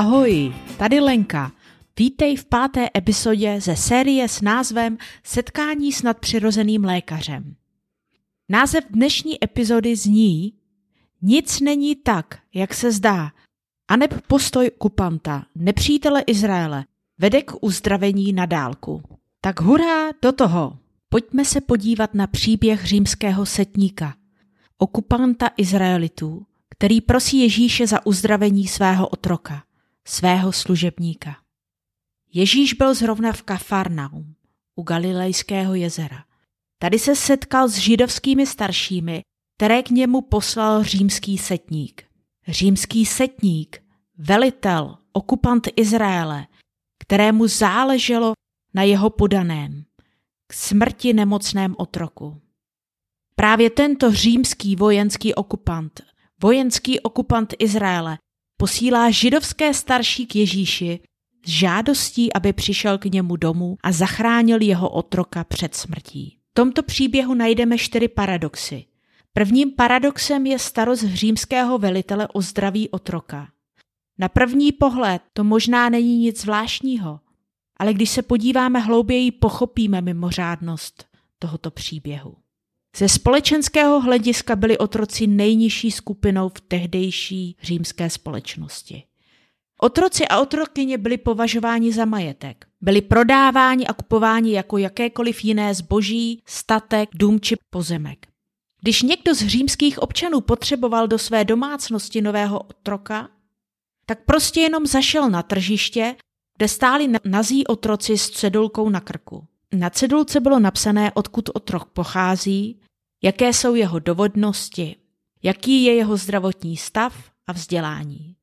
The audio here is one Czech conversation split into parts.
Ahoj, tady Lenka. Vítej v páté epizodě ze série s názvem Setkání s nadpřirozeným lékařem. Název dnešní epizody zní Nic není tak, jak se zdá, aneb postoj kupanta, nepřítele Izraele, vede k uzdravení na dálku. Tak hurá do toho! Pojďme se podívat na příběh římského setníka, okupanta Izraelitů, který prosí Ježíše za uzdravení svého otroka, svého služebníka. Ježíš byl zrovna v Kafarnaum, u Galilejského jezera. Tady se setkal s židovskými staršími, které k němu poslal římský setník. Římský setník, velitel, okupant Izraele, kterému záleželo na jeho podaném, k smrti nemocném otroku. Právě tento římský vojenský okupant, vojenský okupant Izraele, posílá židovské starší k Ježíši s žádostí, aby přišel k němu domů a zachránil jeho otroka před smrtí. V tomto příběhu najdeme čtyři paradoxy. Prvním paradoxem je starost římského velitele o zdraví otroka. Na první pohled to možná není nic zvláštního, ale když se podíváme hlouběji, pochopíme mimořádnost tohoto příběhu. Ze společenského hlediska byli otroci nejnižší skupinou v tehdejší římské společnosti. Otroci a otrokyně byli považováni za majetek. Byli prodáváni a kupováni jako jakékoliv jiné zboží, statek, dům či pozemek. Když někdo z římských občanů potřeboval do své domácnosti nového otroka, tak prostě jenom zašel na tržiště, kde stáli nazí otroci s cedulkou na krku. Na cedulce bylo napsané, odkud otrok pochází, jaké jsou jeho dovodnosti, jaký je jeho zdravotní stav a vzdělání.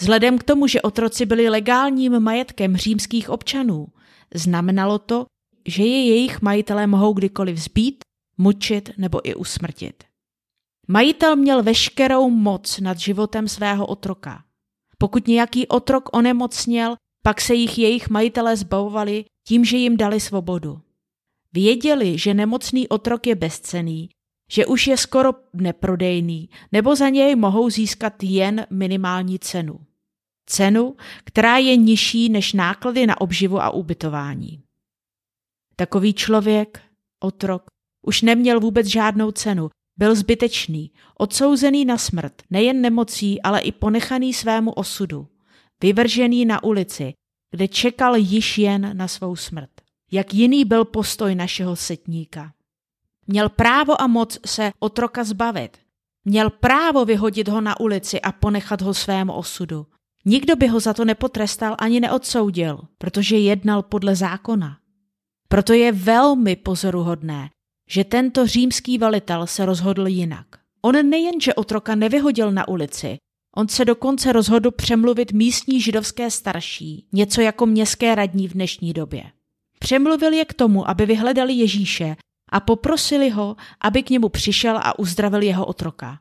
Vzhledem k tomu, že otroci byli legálním majetkem římských občanů, znamenalo to, že je jejich majitelé mohou kdykoliv zbít, mučit nebo i usmrtit. Majitel měl veškerou moc nad životem svého otroka. Pokud nějaký otrok onemocněl, pak se jich jejich majitelé zbavovali tím, že jim dali svobodu. Věděli, že nemocný otrok je bezcený, že už je skoro neprodejný, nebo za něj mohou získat jen minimální cenu. Cenu, která je nižší než náklady na obživu a ubytování. Takový člověk, otrok, už neměl vůbec žádnou cenu, byl zbytečný, odsouzený na smrt, nejen nemocí, ale i ponechaný svému osudu, vyvržený na ulici, kde čekal již jen na svou smrt. Jak jiný byl postoj našeho setníka. Měl právo a moc se otroka zbavit. Měl právo vyhodit ho na ulici a ponechat ho svému osudu. Nikdo by ho za to nepotrestal ani neodsoudil, protože jednal podle zákona. Proto je velmi pozoruhodné, že tento římský velitel se rozhodl jinak. On nejenže otroka nevyhodil na ulici, on se dokonce rozhodl přemluvit místní židovské starší, něco jako městské radní v dnešní době. Přemluvil je k tomu, aby vyhledali Ježíše a poprosili ho, aby k němu přišel a uzdravil jeho otroka.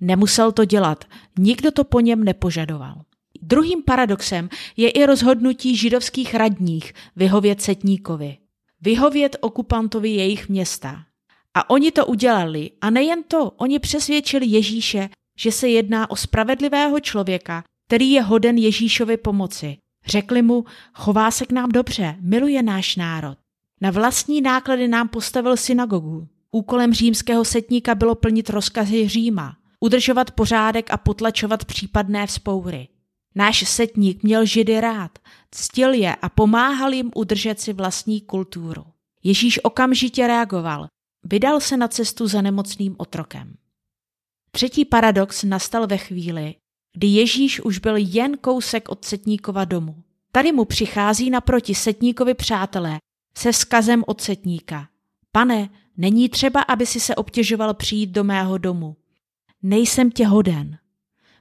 Nemusel to dělat, nikdo to po něm nepožadoval. Druhým paradoxem je i rozhodnutí židovských radních vyhovět setníkovi, vyhovět okupantovi jejich města. A oni to udělali a nejen to, oni přesvědčili Ježíše, že se jedná o spravedlivého člověka, který je hoden Ježíšovi pomoci. Řekli mu, chová se k nám dobře, miluje náš národ. Na vlastní náklady nám postavil synagogu. Úkolem římského setníka bylo plnit rozkazy Říma, udržovat pořádek a potlačovat případné vzpoury. Náš setník měl židy rád, ctil je a pomáhal jim udržet si vlastní kulturu. Ježíš okamžitě reagoval, vydal se na cestu za nemocným otrokem. Třetí paradox nastal ve chvíli, kdy Ježíš už byl jen kousek od setníkova domu. Tady mu přichází naproti setníkovi přátelé se vzkazem od setníka. Pane, není třeba, aby si se obtěžoval přijít do mého domu. Nejsem tě hoden.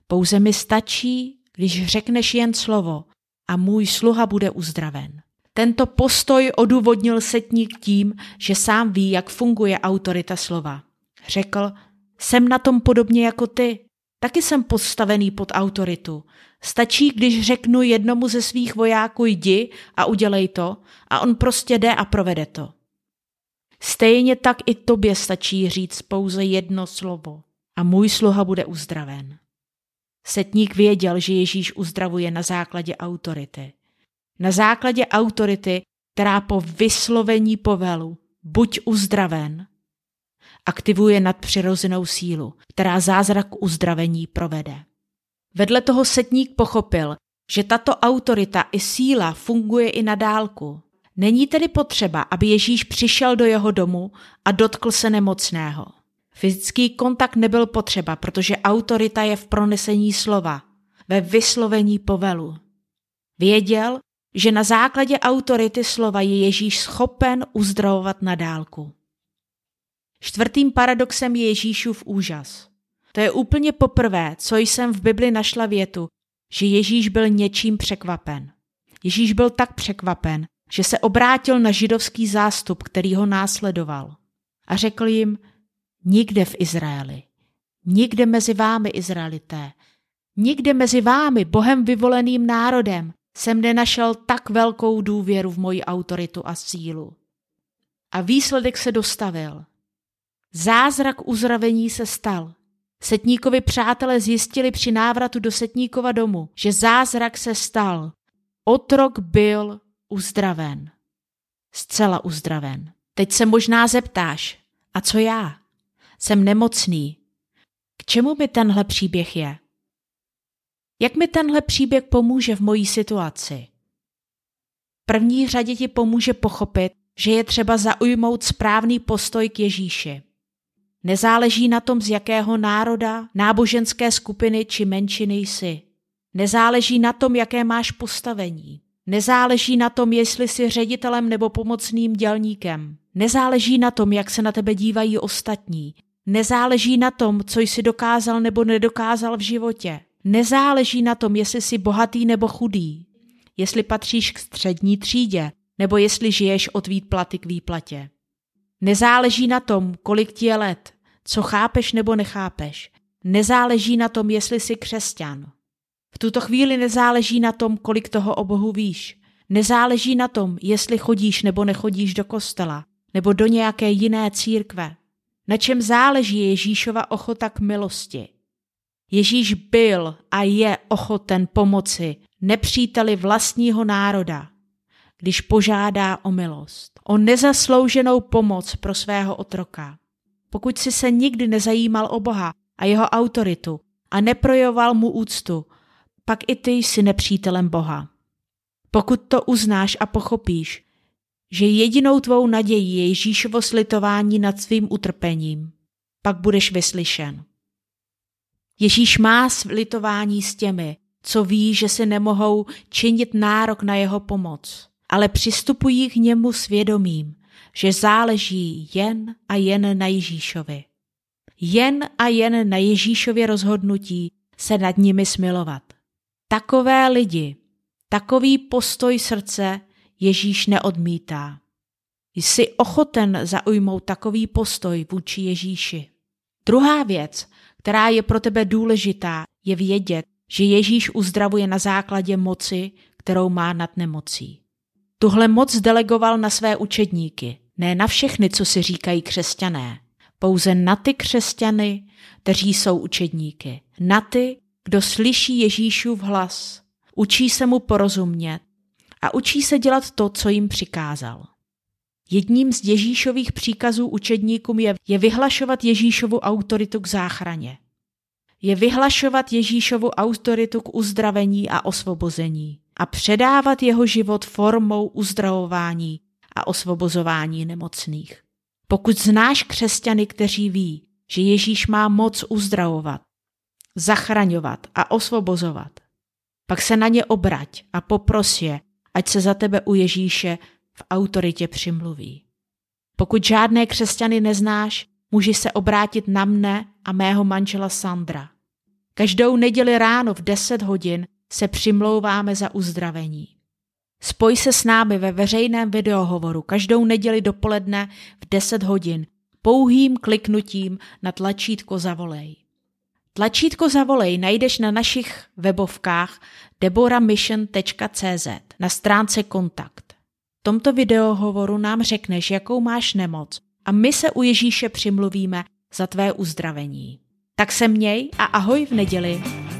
Pouze mi stačí, když řekneš jen slovo a můj sluha bude uzdraven. Tento postoj odůvodnil setník tím, že sám ví, jak funguje autorita slova. Řekl, jsem na tom podobně jako ty. Taky jsem postavený pod autoritu. Stačí, když řeknu jednomu ze svých vojáků jdi a udělej to a on prostě jde a provede to. Stejně tak i tobě stačí říct pouze jedno slovo a můj sluha bude uzdraven. Setník věděl, že Ježíš uzdravuje na základě autority. Na základě autority, která po vyslovení povelu buď uzdraven, aktivuje nadpřirozenou sílu, která zázrak uzdravení provede. Vedle toho setník pochopil, že tato autorita i síla funguje i na dálku. Není tedy potřeba, aby Ježíš přišel do jeho domu a dotkl se nemocného. Fyzický kontakt nebyl potřeba, protože autorita je v pronesení slova, ve vyslovení povelu. Věděl, že na základě autority slova je Ježíš schopen uzdravovat na dálku. Čtvrtým paradoxem je Ježíšův úžas. To je úplně poprvé, co jsem v Bibli našla větu, že Ježíš byl něčím překvapen. Ježíš byl tak překvapen, že se obrátil na židovský zástup, který ho následoval. A řekl jim, nikde v Izraeli, nikde mezi vámi Izraelité, nikde mezi vámi, Bohem vyvoleným národem, jsem nenašel tak velkou důvěru v moji autoritu a sílu. A výsledek se dostavil. Zázrak uzdravení se stal. Setníkovi přátelé zjistili při návratu do Setníkova domu, že zázrak se stal. Otrok byl uzdraven. Zcela uzdraven. Teď se možná zeptáš, a co já? Jsem nemocný. K čemu mi tenhle příběh je? Jak mi tenhle příběh pomůže v mojí situaci? V první řadě ti pomůže pochopit, že je třeba zaujmout správný postoj k Ježíši. Nezáleží na tom, z jakého národa, náboženské skupiny či menšiny jsi. Nezáleží na tom, jaké máš postavení. Nezáleží na tom, jestli jsi ředitelem nebo pomocným dělníkem. Nezáleží na tom, jak se na tebe dívají ostatní. Nezáleží na tom, co jsi dokázal nebo nedokázal v životě. Nezáleží na tom, jestli jsi bohatý nebo chudý. Jestli patříš k střední třídě, nebo jestli žiješ od výplaty k výplatě. Nezáleží na tom, kolik ti je let, co chápeš nebo nechápeš. Nezáleží na tom, jestli jsi křesťan. V tuto chvíli nezáleží na tom, kolik toho o Bohu víš. Nezáleží na tom, jestli chodíš nebo nechodíš do kostela, nebo do nějaké jiné církve. Na čem záleží je Ježíšova ochota k milosti. Ježíš byl a je ochoten pomoci nepříteli vlastního národa, když požádá o milost, o nezaslouženou pomoc pro svého otroka. Pokud si se nikdy nezajímal o Boha a jeho autoritu a neprojoval mu úctu, pak i ty jsi nepřítelem Boha. Pokud to uznáš a pochopíš, že jedinou tvou nadějí je Ježíšovo slitování nad svým utrpením, pak budeš vyslyšen. Ježíš má slitování s těmi, co ví, že si nemohou činit nárok na jeho pomoc, ale přistupují k němu svědomím, že záleží jen a jen na Ježíšovi. Jen a jen na Ježíšově rozhodnutí se nad nimi smilovat. Takové lidi, takový postoj srdce Ježíš neodmítá. Jsi ochoten zaujmout takový postoj vůči Ježíši. Druhá věc, která je pro tebe důležitá, je vědět, že Ježíš uzdravuje na základě moci, kterou má nad nemocí. Tuhle moc delegoval na své učedníky, ne na všechny, co si říkají křesťané, pouze na ty křesťany, kteří jsou učedníky, na ty, kdo slyší Ježíšův hlas, učí se mu porozumět a učí se dělat to, co jim přikázal. Jedním z Ježíšových příkazů učedníkům je, je vyhlašovat Ježíšovu autoritu k záchraně. Je vyhlašovat Ježíšovu autoritu k uzdravení a osvobození a předávat jeho život formou uzdravování a osvobozování nemocných. Pokud znáš křesťany, kteří ví, že Ježíš má moc uzdravovat, zachraňovat a osvobozovat, pak se na ně obrať a popros je, ať se za tebe u Ježíše v autoritě přimluví. Pokud žádné křesťany neznáš, můžeš se obrátit na mne a mého manžela Sandra. Každou neděli ráno v 10 hodin se přimlouváme za uzdravení. Spoj se s námi ve veřejném videohovoru každou neděli dopoledne v 10 hodin pouhým kliknutím na tlačítko Zavolej. Tlačítko Zavolej najdeš na našich webovkách deboramission.cz na stránce Kontakt. V tomto videohovoru nám řekneš, jakou máš nemoc a my se u Ježíše přimluvíme za tvé uzdravení. Tak se měj a ahoj v neděli.